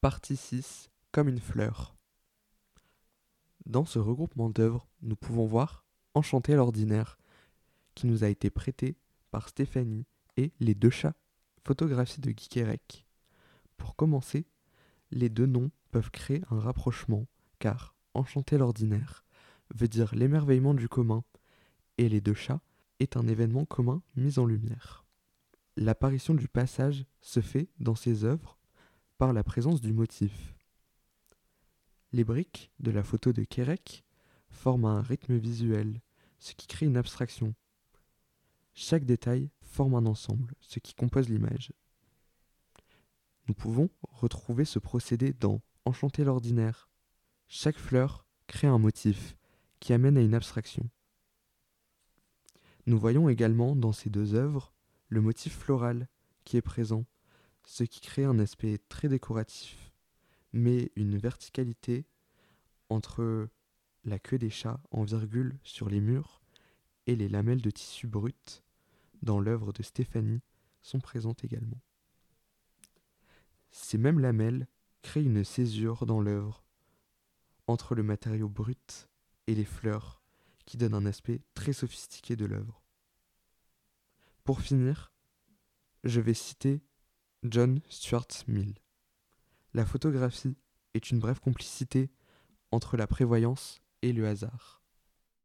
Partie 6 Comme une fleur. Dans ce regroupement d'œuvres, nous pouvons voir Enchanté l'ordinaire, qui nous a été prêté par Stéphanie et Les deux chats, photographie de Guy Quérec. Pour commencer, les deux noms peuvent créer un rapprochement, car Enchanté l'ordinaire veut dire l'émerveillement du commun, et Les deux chats est un événement commun mis en lumière. L'apparition du passage se fait dans ces œuvres par la présence du motif. Les briques de la photo de Kerek forment un rythme visuel, ce qui crée une abstraction. Chaque détail forme un ensemble, ce qui compose l'image. Nous pouvons retrouver ce procédé dans Enchanter l'ordinaire. Chaque fleur crée un motif qui amène à une abstraction. Nous voyons également dans ces deux œuvres le motif floral qui est présent, ce qui crée un aspect très décoratif, mais une verticalité entre la queue des chats en virgule sur les murs et les lamelles de tissu brut dans l'œuvre de Stéphanie sont présentes également. Ces mêmes lamelles créent une césure dans l'œuvre entre le matériau brut et les fleurs qui donne un aspect très sophistiqué de l'œuvre. Pour finir, je vais citer John Stuart Mill. La photographie est une brève complicité entre la prévoyance et le hasard.